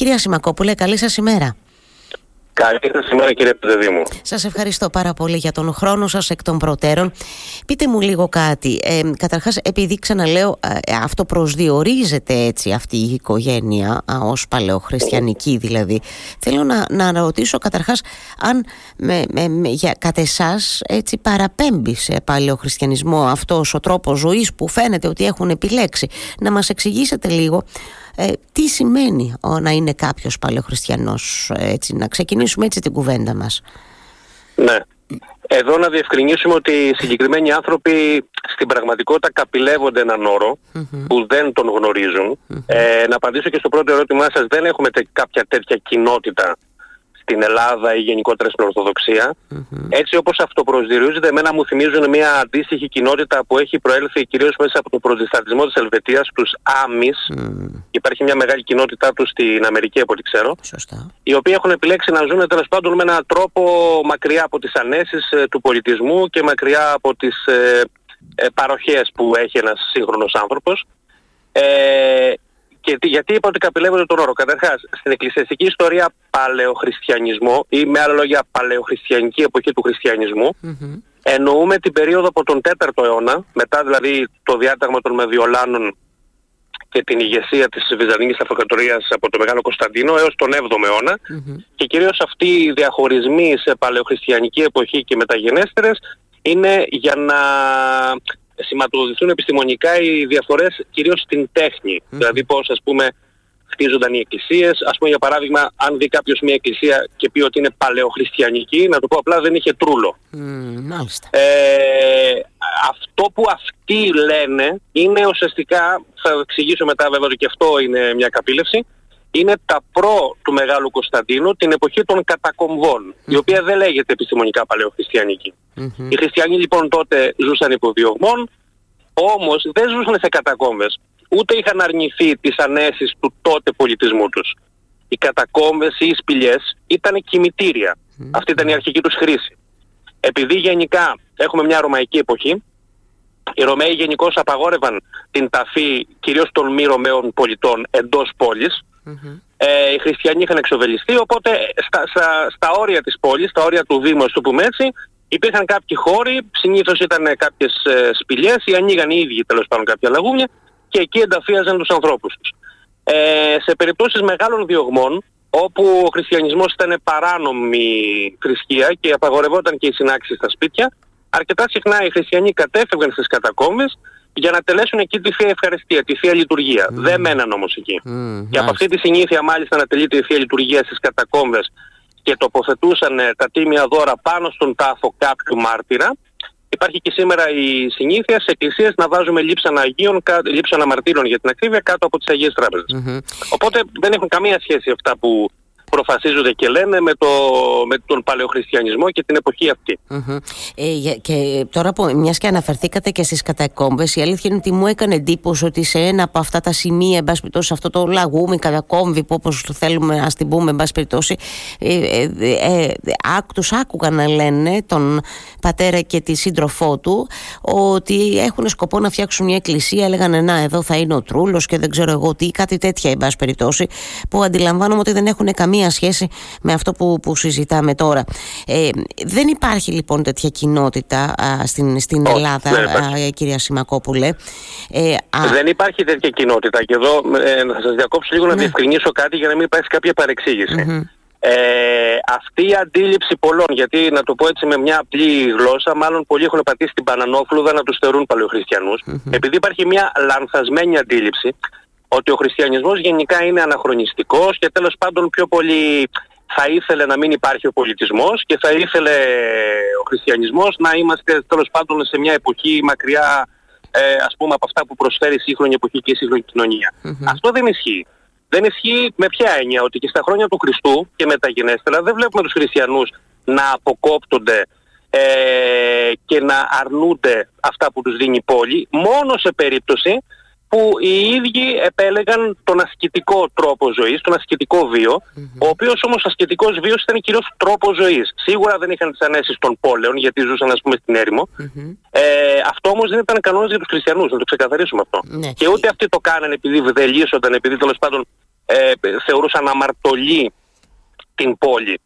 Κυρία Σιμακόπουλε, καλή σας ημέρα. Καλή σας ημέρα κύριε Πεδεδήμου. Σας ευχαριστώ πάρα πολύ για τον χρόνο σας εκ των προτέρων. Πείτε μου λίγο κάτι. Ε, καταρχάς επειδή ξαναλέω ε, αυτό προσδιορίζεται έτσι αυτή η οικογένεια α, ως παλαιοχριστιανική δηλαδή. Θέλω να, να ρωτήσω καταρχάς αν με, με, για, κατ' εσάς έτσι παραπέμπει σε παλαιοχριστιανισμό αυτός ο τρόπος ζωής που φαίνεται ότι έχουν επιλέξει. Να μας εξηγήσετε λίγο ε, τι σημαίνει να είναι κάποιος παλαιοχριστιανός, έτσι, να ξεκινήσουμε έτσι την κουβέντα μας; Ναι. Εδώ να διευκρινίσουμε ότι οι συγκεκριμένοι άνθρωποι στην πραγματικότητα καπηλεύονται έναν που δεν τον γνωριζουν Ε, να απαντήσω και στο πρώτο ερώτημά σας, δεν έχουμε κάποια τέτοια κοινότητα στην Ελλάδα ή γενικότερα στην Ορθοδοξία. Mm-hmm. Έτσι όπως αυτοπροσδιορίζονται, εμένα μου θυμίζουν μια αντίστοιχη κοινότητα που έχει προέλθει κυρίως μέσα από τον προτεσταντισμό της Ελβετίας, τους Άμις. Mm. Υπάρχει μια μεγάλη κοινότητά τους στην Αμερική από ό,τι ξέρω. Σωστά. Οι οποίοι έχουν επιλέξει να ζουν τέλος πάντων με έναν τρόπο μακριά από τις ανέσεις ε, του πολιτισμού και μακριά από τις ε, ε, παροχές που έχει ένας σύγχρονος άνθρωπος. Ε, και γιατί είπα ότι καπηλεύονται τον όρο. Καταρχάς, στην εκκλησιαστική ιστορία παλαιοχριστιανισμό ή με άλλα λόγια παλαιοχριστιανική εποχή του χριστιανισμού, εννοούμε την περίοδο από τον 4ο αιώνα, μετά δηλαδή το διάταγμα των Μεδιολάνων και την ηγεσία της Βυζαντινής Αυτοκρατορίας από τον Μεγάλο Κωνσταντίνο έως τον 7ο αιώνα. Και κυρίως αυτοί οι διαχωρισμοί σε παλαιοχριστιανική εποχή και μεταγενέστερες είναι για να σηματοδοτηθούν επιστημονικά οι διαφορές κυρίως στην τέχνη. Δηλαδή πώς ας πούμε χτίζονταν οι εκκλησίες. Ας πούμε για παράδειγμα αν δει κάποιος μια εκκλησία και πει ότι είναι παλαιοχριστιανική, να το πω απλά δεν είχε τρούλο. Ε, αυτό που αυτοί λένε είναι ουσιαστικά, θα εξηγήσω μετά βέβαια ότι και αυτό είναι μια καπήλευση, είναι τα προ του Μεγάλου Κωνσταντίνου την εποχή των κατακομβων η οποία δεν λέγεται επιστημονικά Οι χριστιανοί λοιπόν τότε ζούσαν υπό διωγμών, όμως δεν ζούσαν σε κατακόμβες, ούτε είχαν αρνηθεί τις ανέσεις του τότε πολιτισμού τους. Οι κατακόμβες ή οι σπηλιές ήταν κημητήρια. Αυτή ήταν η αρχική τους χρήση. Επειδή γενικά έχουμε μια ρωμαϊκή εποχή, οι Ρωμαίοι γενικώς απαγόρευαν την ταφή κυρίως των μη Ρωμαίων πολιτών εντός πόλης, ε, οι χριστιανοί είχαν εξοβελιστεί, οπότε στα, στα, στα όρια της πόλης, στα όρια του Δήμου, το πούμε έτσι, υπήρχαν κάποιοι χώροι, συνήθως ήταν κάποιες ε, σπηλιές ή ανοίγαν οι ίδιοι τέλος πάντων κάποια λαγούμια και εκεί ενταφίαζαν τους ανθρώπους τους. Ε, σε περιπτώσεις μεγάλων διωγμών, όπου ο χριστιανισμός ήταν παράνομη θρησκεία και απαγορευόταν και οι συνάξεις στα σπίτια, αρκετά συχνά οι χριστιανοί κατέφευγαν στις κατακόμβες για να τελέσουν εκεί τη Θεία Ευχαριστία, τη Θεία Λειτουργία. Δεν μέναν όμως εκεί. Mm, και από αυτή τη συνήθεια μάλιστα να τελείται η Θεία Λειτουργία στις κατακόμβες και τοποθετούσαν ε, τα τίμια δώρα πάνω στον τάφο κάποιου μάρτυρα. Υπάρχει και σήμερα η συνήθεια σε εκκλησίες να βάζουμε λείψανα Αγίων, λείψανα μαρτύρων για την ακρίβεια κάτω από τις Αγίες Οπότε δεν έχουν καμία σχέση αυτά που προφασίζονται και λένε με, το, με τον παλαιοχριστιανισμό και την εποχή Ε, και τώρα που μιας και αναφερθήκατε και στις κατακόμβες η αλήθεια είναι ότι μου έκανε εντύπωση ότι σε ένα από αυτά τα σημεία εν πάση περιπτώσει αυτό το λαγούμι κατακόμβη που όπως θέλουμε να την πούμε εν πάση περιπτώσει ε, ε, ε, ε τους άκουγαν να λένε τον πατέρα και τη σύντροφό του ότι έχουν σκοπό να φτιάξουν μια εκκλησία. Έλεγαν να εδώ θα είναι ο Τρούλος και δεν ξέρω εγώ τι κάτι τέτοια εν πάση περιπτώσει που αντιλαμβάνομαι ότι δεν έχουν καμία καμία σχέση με αυτό που, που συζητάμε τώρα. Ε, δεν υπάρχει λοιπόν τέτοια κοινότητα στην, στην Ελλάδα, α, κυρία Σιμακόπουλε. Ε, Δεν υπάρχει τέτοια κοινότητα και εδώ ε, θα σας διακόψω λίγο να ναι. διευκρινίσω κάτι για να μην υπάρξει κάποια Ε, αυτή η αντίληψη πολλών, γιατί να το πω έτσι με μια απλή γλώσσα, μάλλον πολλοί έχουν πατήσει την Πανανόφλουδα να τους θεωρούν επειδή υπάρχει μια λανθασμένη αντίληψη ότι ο χριστιανισμός γενικά είναι αναχρονιστικός και τέλος πάντων πιο πολύ θα ήθελε να μην υπάρχει ο πολιτισμός και θα ήθελε ο χριστιανισμός να είμαστε τέλος πάντων σε μια εποχή μακριά ε, ας πούμε από αυτά που προσφέρει η σύγχρονη εποχή και η σύγχρονη Αυτό δεν ισχύει. Δεν ισχύει με ποια έννοια ότι και στα χρόνια του Χριστού και μεταγενέστερα δεν βλέπουμε τους χριστιανούς να αποκόπτονται ε, και να αρνούνται αυτά που τους δίνει η πόλη μόνο σε περίπτωση που οι ίδιοι επέλεγαν τον ασκητικό τρόπο ζωής, τον ασκητικό ο οποίος όμως ασκητικός βίος ήταν κυρίως τρόπο ζωής. Σίγουρα δεν είχαν τις ανέσεις των πόλεων, γιατί ζούσαν ας πούμε στην ερημο Ε, αυτό όμως δεν ήταν κανόνας για τους χριστιανούς, να το ξεκαθαρίσουμε αυτό. Ναι. Και ούτε αυτοί το κάνανε επειδή βδελίσονταν, επειδή τέλος πάντων ε, θεωρούσαν αμαρτωλή την πολη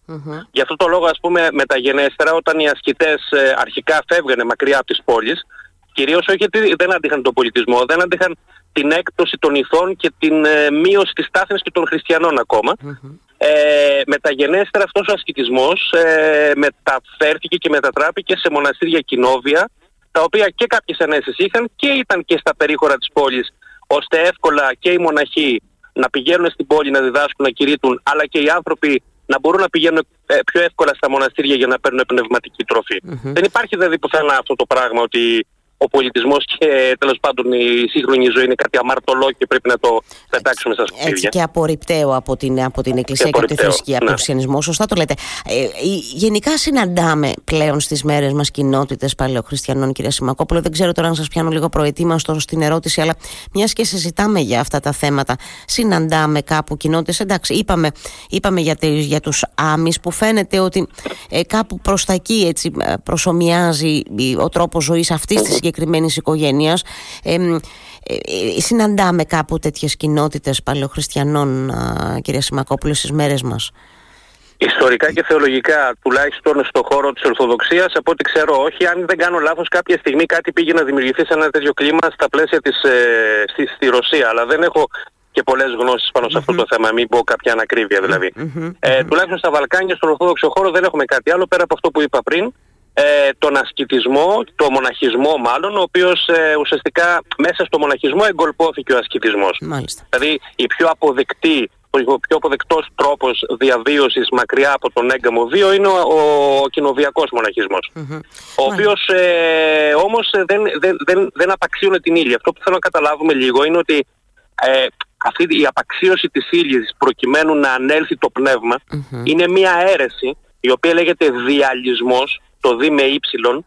Γι' αυτό το λόγο ας πούμε μεταγενέστερα όταν οι ασκητές ε, αρχικά φεύγανε μακριά από τις πόλεις κυρίως όχι γιατί δεν άντυχαν τον πολιτισμό, δεν άντυχαν την έκπτωση των ηθών και την ε, μείωση της στάθμης και των χριστιανών ακόμα. Ε, μεταγενέστερα αυτός ο ασκητισμός ε, μεταφέρθηκε και μετατράπηκε σε μοναστήρια κοινόβια τα οποία και κάποιες ενέσεις είχαν και ήταν και στα περίχωρα της πόλης ώστε εύκολα και οι μοναχοί να πηγαίνουν στην πόλη να διδάσκουν, να κηρύττουν αλλά και οι άνθρωποι να μπορούν να πηγαίνουν ε, πιο εύκολα στα μοναστήρια για να παίρνουν πνευματική Δεν υπάρχει δηλαδή πουθενά αυτό το πράγμα ότι ο πολιτισμός και τέλος πάντων η σύγχρονη ζωή είναι κάτι αμαρτωλό και πρέπει να το πετάξουμε στα σκουπίδια. Έτσι και απορριπταίο από την, από την Εκκλησία και, και τη θρησκεία, ναι. από τον χριστιανισμό. Σωστά το λέτε. Ε, γενικά συναντάμε πλέον στις μέρες μας κοινότητες παλαιοχριστιανών, κυρία Σιμακόπουλο. Δεν ξέρω τώρα αν σας πιάνω λίγο προετοίμαστο στην ερώτηση, αλλά μιας και συζητάμε για αυτά τα θέματα, συναντάμε κάπου κοινότητες. Εντάξει, είπαμε, είπαμε για, για τους άμυ που φαίνεται ότι ε, κάπου προς τα εκεί έτσι, ε, προσωμιάζει ο τρόπος ζωής αυτής της συγκεκριμένη οικογένειας. Ε, ε, συναντάμε κάπου τέτοιες κοινότητες παλαιοχριστιανών, κυρία Σιμακόπουλο, στις μέρες μας; Ιστορικά και θεολογικά, τουλάχιστον στον χώρο της Ορθοδοξίας, από ό,τι ξέρω, όχι. Αν δεν κάνω λάθος, κάποια στιγμή κάτι πήγε να δημιουργηθεί σε ένα τέτοιο κλίμα στα πλαίσια της ε, στη, στη Ρωσία. Αλλά δεν έχω και πολλές γνώσεις πάνω σε αυτό το θέμα, μην πω κάποια ανακρίβεια δηλαδή. Ε, τουλάχιστον στα Βαλκάνια, στον Ορθόδοξο χώρο, δεν έχουμε κάτι άλλο πέρα από αυτό που είπα πριν ε, τον ασκητισμό, το μοναχισμό μάλλον, ο οποίος ε, ουσιαστικά μέσα στο μοναχισμό εγκολπώθηκε ο ασκητισμός. Μάλιστα. Δηλαδή η πιο αποδεκτή ο πιο αποδεκτός τρόπος διαβίωσης μακριά από τον έγκαμο βίο είναι ο, ο κοινοβιακός ο οποίος ε, όμως δεν, δεν, δεν, δεν απαξίωνε την ύλη. Αυτό που θέλω να καταλάβουμε λίγο είναι ότι ε, αυτή η απαξίωση της ύλης προκειμένου να ανέλθει το πνευμα είναι μια αίρεση η οποία λέγεται διαλυσμός το δι με ύψιλον,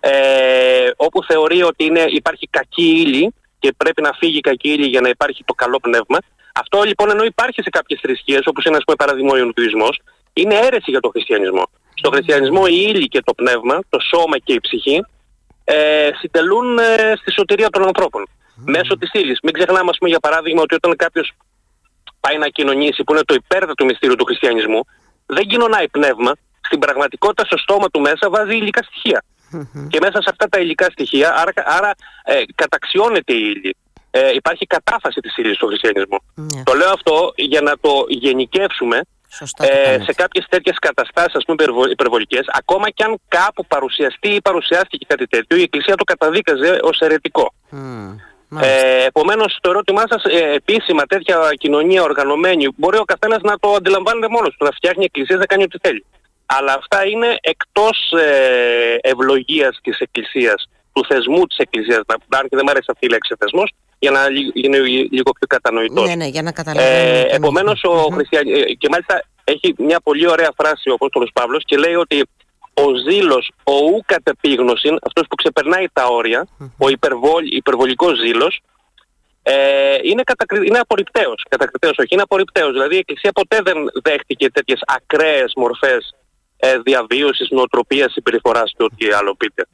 ε, όπου θεωρεί ότι είναι, υπάρχει κακή ύλη και πρέπει να φύγει η κακή ύλη για να υπάρχει το καλό πνεύμα. Αυτό λοιπόν ενώ υπάρχει σε κάποιες θρησκείες, όπως είναι ας πούμε παραδείγμα ο Ιωνουκρισμός, είναι αίρεση για τον χριστιανισμό. Στο χριστιανισμό η ύλη και το πνεύμα, το σώμα και η ψυχή, ε, συντελούν ε, στη σωτηρία των ανθρώπων. Μέσω της ύλης. Μην ξεχνάμε ας πούμε για παράδειγμα ότι όταν κάποιος πάει να κοινωνήσει που είναι το υπέρτατο μυστήριο του χριστιανισμού, δεν κοινωνάει πνεύμα, στην πραγματικότητα στο στόμα του μέσα βάζει υλικά Και μέσα σε αυτά τα υλικά στοιχεία, άρα, άρα ε, καταξιώνεται η ύλη. Ε, υπάρχει κατάφαση της ύλης στο χριστιανισμό. Ναι. Το λέω αυτό για να το γενικεύσουμε ε, σε κάποιες τέτοιες καταστάσεις ας πούμε υπερβολικές, ακόμα και αν κάπου παρουσιαστεί ή παρουσιάστηκε κάτι τέτοιο, η Εκκλησία το καταδίκαζε ως αιρετικό. Ε, Επομένως, το ερώτημά σας, ε, επίσημα τέτοια κοινωνία οργανωμένη, μπορεί ο καθένας να το αντιλαμβάνεται μόνος του, να φτιάχνει εκκλησία, να κάνει ό,τι θέλει αλλά αυτά είναι εκτός ε, ευλογίας της Εκκλησίας, του θεσμού της Εκκλησίας. Να, αν και δεν μου αρέσει αυτή η λέξη θεσμός, για να είναι λίγο πιο κατανοητός. Ναι, ναι, για να καταλαβαίνουμε. Ε, επομένως, ο mm-hmm. και μάλιστα έχει μια πολύ ωραία φράση ο Απόστολος Παύλος και λέει ότι ο ζήλος, ο ου κατεπίγνωσιν, αυτός που ξεπερνάει τα όρια, ο υπερβολ, υπερβολικός ζήλος, ε, είναι, κατακρι... είναι απορριπταίος. Κατακριτέος όχι, είναι απορριπταίος. Δηλαδή η Εκκλησία ποτέ δεν δέχτηκε τέτοιες ακραίες μορφές ε, διαβίωσης, νοοτροπίας, συμπεριφοράς και ό,τι άλλο πείτε.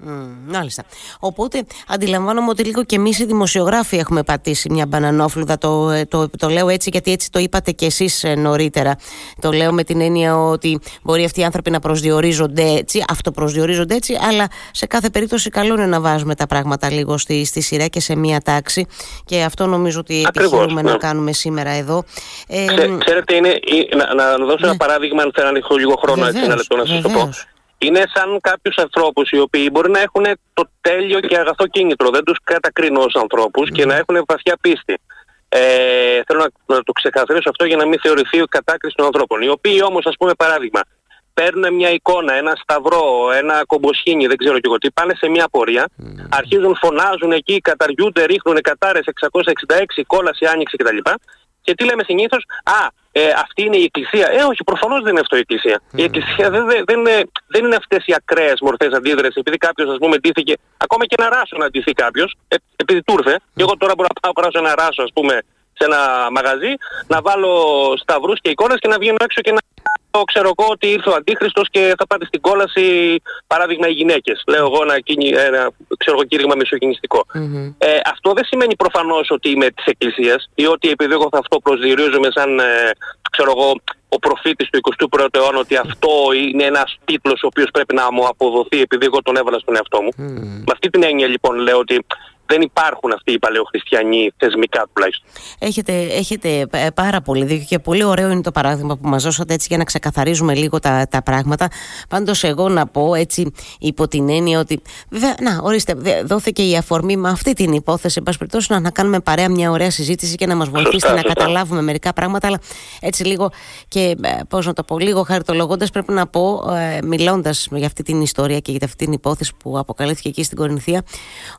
μάλιστα. Οπότε αντιλαμβάνομαι ότι λίγο και εμείς οι δημοσιογράφοι έχουμε πατήσει μια μπανανόφλουδα. Το, ε, το, το, λέω έτσι γιατί έτσι το είπατε και εσείς ε, νωρίτερα. Το λέω με την έννοια ότι μπορεί αυτοί οι άνθρωποι να προσδιορίζονται έτσι, αυτοπροσδιορίζονται έτσι, αλλά σε κάθε περίπτωση καλό είναι να βάζουμε τα πράγματα λίγο στη, στη σειρά και σε μια τάξη. Και αυτό νομίζω ότι Ακριβώς, επιχειρούμε ναι. να κάνουμε σήμερα εδώ. Ε, ξέρετε, είναι, να, να δώσω ναι. ένα παράδειγμα, αν θέλω να έχω λίγο χρόνο, έτσι, ένα λεπτό να σας το πω. Είναι σαν κάποιους ανθρώπους οι οποίοι μπορεί να έχουν το τέλειο και αγαθό κίνητρο. Δεν τους κατακρίνω ως ανθρώπους και να έχουν βαθιά πίστη. Ε, θέλω να, να το ξεκαθαρίσω αυτό για να μην θεωρηθεί κατάκριση των ανθρώπων. Οι οποίοι όμως, ας πούμε παράδειγμα, παίρνουν μια εικόνα, ένα σταυρό, ένα κομποσχήνι, δεν ξέρω και εγώ τι, πάνε σε μια πορεία, αρχίζουν, φωνάζουν εκεί, καταργούνται, ρίχνουν κατάρες 666, κόλαση, άνοιξη κτλ. Και τι λέμε συνήθως, Α, ε, αυτή είναι η Εκκλησία. Ε, όχι, προφανώς δεν είναι αυτό η Εκκλησία. Η Εκκλησία δεν, δεν, δεν, είναι, δεν είναι αυτές οι ακραίες μορφές αντίδρασης. Επειδή κάποιος, ας πούμε, ντύθηκε, ακόμα και ένα ράσο να ντυθεί κάποιος, ε, επειδή του ήρθε, και εγώ τώρα μπορώ να πάω να ένα ράσο, ας πούμε, σε ένα μαγαζί, να βάλω σταυρούς και εικόνες και να βγαίνω έξω και να ξέρω εγώ ότι ήρθε ο Αντίχριστος και θα πάτε στην κόλαση παράδειγμα οι γυναίκες. Λέω εγώ ένα, ένα ξέρω εγώ, κήρυγμα Ε, αυτό δεν σημαίνει προφανώς ότι είμαι της Εκκλησίας ή ότι επειδή εγώ θα αυτό προσδιορίζομαι σαν ε, ξέρω εγώ, ο προφήτης του 21ου αιώνα ότι αυτό είναι ένας τίτλος ο οποίος πρέπει να μου αποδοθεί επειδή εγώ τον έβαλα στον εαυτό μου. Με αυτή την έννοια λοιπόν λέω ότι δεν υπάρχουν αυτοί οι παλαιοχριστιανοί θεσμικά τουλάχιστον. Έχετε, έχετε ε, πάρα πολύ δίκιο και πολύ ωραίο είναι το παράδειγμα που μας δώσατε έτσι για να ξεκαθαρίζουμε λίγο τα, τα πράγματα. Πάντως εγώ να πω έτσι υπό την έννοια ότι βέβαια, να ορίστε δόθηκε η αφορμή με αυτή την υπόθεση εν να, να κάνουμε παρέα μια ωραία συζήτηση και να μας βοηθήσει να καταλάβουμε μερικά πράγματα αλλά έτσι λίγο και ε, πώς να το πω λίγο χαριτολογώντας πρέπει να πω ε, μιλώντας για αυτή την ιστορία και για αυτή την υπόθεση που αποκαλύφθηκε εκεί στην Κορινθία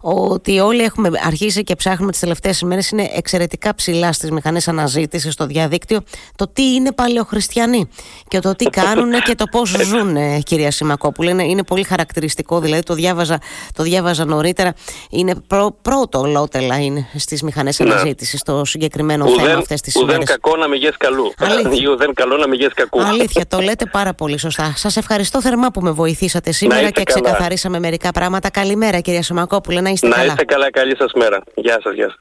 ότι όλοι έχουμε αρχίσει και ψάχνουμε τις τελευταίες ημέρες είναι εξαιρετικά ψηλά στις μηχανές αναζήτησης στο διαδίκτυο το τι είναι παλαιοχριστιανοί και το τι κάνουν και το πώς ζουν, κυρία Σιμακόπουλη. Είναι, είναι πολύ χαρακτηριστικό, δηλαδή το διάβαζα, το διάβαζα νωρίτερα. Είναι πρώτο λότελα είναι στις μηχανές ναι. αναζήτησης το συγκεκριμένο ουδέν, θέμα αυτές τις ημέρες. Ουδέν κακό να μεγέ καλού. Ουδέν καλό να μεγέ κακού. Αλήθεια, το λέτε πάρα πολύ σωστά. Σας ευχαριστώ θερμά που με βοηθήσατε σήμερα και καλά. ξεκαθαρίσαμε μερικά πράγματα. Καλημέρα, κυρία Σιμακόπουλη, να είστε να καλά. Είστε καλά καλή σας μέρα. Γεια σας, γεια σας.